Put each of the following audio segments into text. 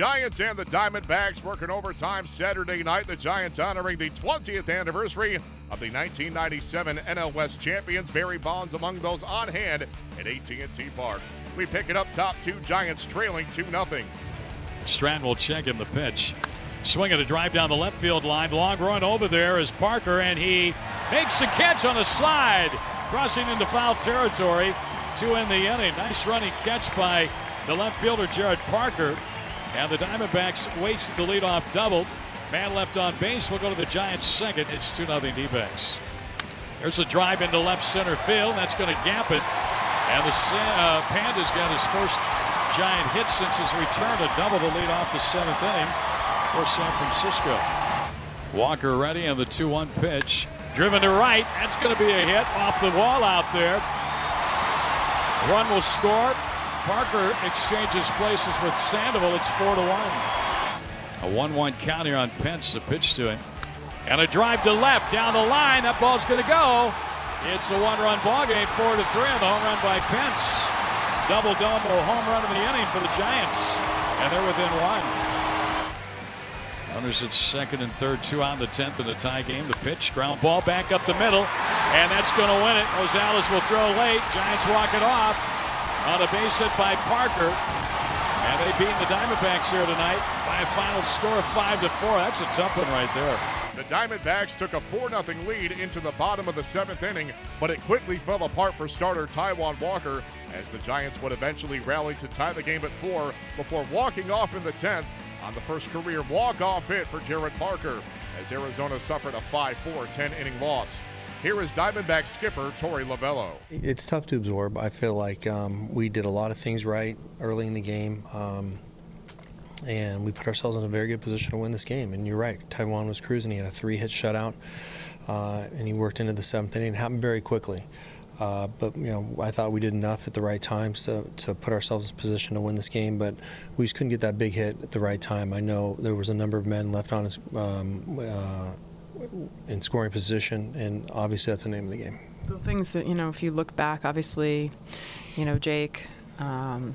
Giants and the Diamondbacks working overtime Saturday night. The Giants honoring the 20th anniversary of the 1997 NL West champions. Barry Bonds among those on hand at AT&T Park. We pick it up top two, Giants trailing 2-0. Stratton will check in the pitch. Swinging a drive down the left field line. Long run over there is Parker, and he makes the catch on a slide, crossing into foul territory to end the inning. Nice running catch by the left fielder, Jarrett Parker. And the Diamondbacks waste the leadoff double. Man left on base We'll go to the Giants' second. It's 2 0 D backs. There's a drive into left center field. That's going to gap it. And the uh, Panda's got his first giant hit since his return to double the lead off the seventh inning for San Francisco. Walker ready on the 2 1 pitch. Driven to right. That's going to be a hit off the wall out there. Run will score. Parker exchanges places with Sandoval. It's 4 to 1. A 1 1 count here on Pence. The pitch to him. And a drive to left down the line. That ball's going to go. It's a one run ball game, 4 to 3 on the home run by Pence. Double double home run of the inning for the Giants. And they're within one. Runners at second and third, two on the 10th in the tie game. The pitch, ground ball back up the middle, and that's going to win it. Rosales will throw late. Giants walk it off on a base hit by Parker. And they beat the Diamondbacks here tonight by a final score of 5 to 4. That's a tough one right there. The Diamondbacks took a 4 0 lead into the bottom of the seventh inning, but it quickly fell apart for starter Taijuan Walker as the Giants would eventually rally to tie the game at four before walking off in the 10th on the first career walk-off hit for Jarrett Parker as Arizona suffered a 5-4 10-inning loss. Here is Diamondback skipper Torey Lovullo. It's tough to absorb. I feel like um, we did a lot of things right early in the game, um, and we put ourselves in a very good position to win this game. And you're right, Taijuan was cruising. He had a three-hit shutout, uh, and he worked into the seventh inning. It happened very quickly. Uh, but you know, I thought we did enough at the right times to, to put ourselves in position to win this game. But we just couldn't get that big hit at the right time. I know there was a number of men left on his um, uh, in scoring position, and obviously that's the name of the game. The things that you know, if you look back, obviously, you know, Jake. Um,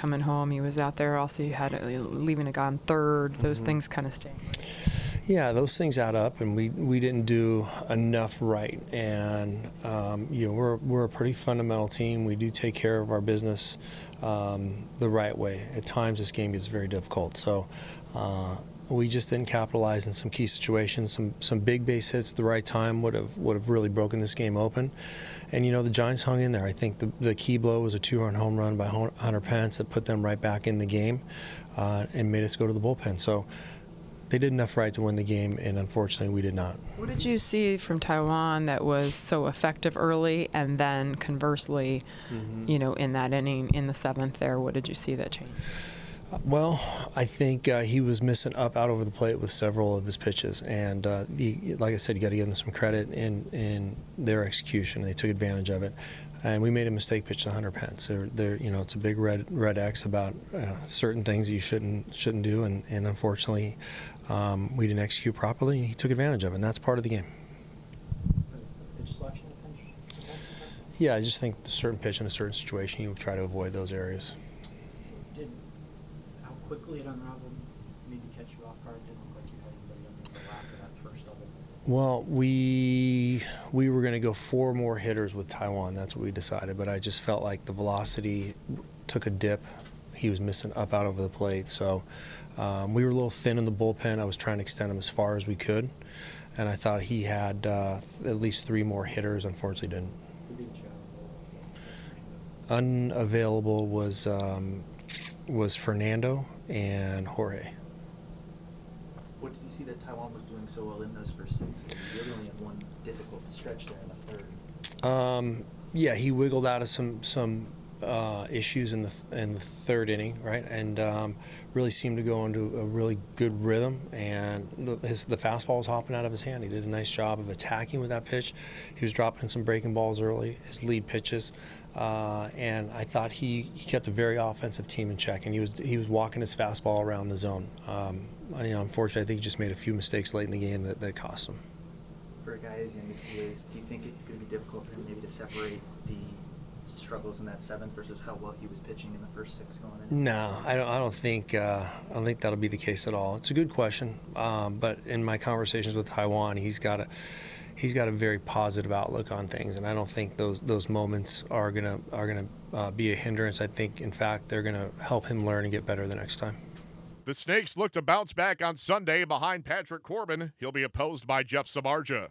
coming home, he was out there. Also, you had uh, leaving a guy on 3rd Those mm-hmm. things kind of stay. Yeah, those things add up, and we, we didn't do enough right. And um, you know, we're we're a pretty fundamental team. We do take care of our business um, the right way. At times, this game gets very difficult. So. Uh, we just didn't capitalize in some key situations. Some some big base hits at the right time would have would have really broken this game open. And you know the Giants hung in there. I think the the key blow was a two-run home run by Hunter Pence that put them right back in the game uh, and made us go to the bullpen. So they did enough right to win the game, and unfortunately, we did not. What did you see from Taijuan that was so effective early, and then conversely, mm-hmm. you know, in that inning in the seventh there, what did you see that change? Well, I think uh, he was missing up out over the plate with several of his pitches, and uh, he, like I said, you got to give them some credit in in their execution. They took advantage of it and we made a mistake pitch to Hunter Pence. They're, they're, you know, it's a big red red X about uh, certain things you shouldn't shouldn't do, and, and unfortunately, um, we didn't execute properly, and he took advantage of it, and that's part of the game. Yeah, I just think a certain pitch in a certain situation, you try to avoid those areas. Did quickly it unraveled maybe catch you off guard? Didn't look like you had anybody under the lap of that first double. Well, we we were going to go four more hitters with Taijuan. That's what we decided. But I just felt like the velocity took a dip. He was missing up out over the plate, so um, we were a little thin in the bullpen. I was trying to extend him as far as we could, and I thought he had uh, at least three more hitters. Unfortunately, didn't. Unavailable was um, was Fernando and Jorge. What did you see that Taijuan was doing so well in those first six? You really only had one difficult stretch there in the third. Um, yeah, he wiggled out of some some uh, issues in the in the third inning, right, and um, really seemed to go into a really good rhythm. And his, the fastball was hopping out of his hand. He did a nice job of attacking with that pitch. He was dropping some breaking balls early, his lead pitches, uh, and I thought he, he kept a very offensive team in check. And he was he was walking his fastball around the zone. Um, you know, unfortunately, I think he just made a few mistakes late in the game that, that cost him. For a guy as young as he is, do you think it's going to be difficult for him maybe to separate the struggles in that seventh versus how well he was pitching in the first six going in? No, I don't. I don't think. Uh, I don't think that'll be the case at all. It's a good question, um, but in my conversations with Taijuan, he's got a he's got a very positive outlook on things, and I don't think those those moments are gonna are gonna uh, be a hindrance. I think, in fact, they're gonna help him learn and get better the next time. The Snakes look to bounce back on Sunday behind Patrick Corbin. He'll be opposed by Jeff Samardzija.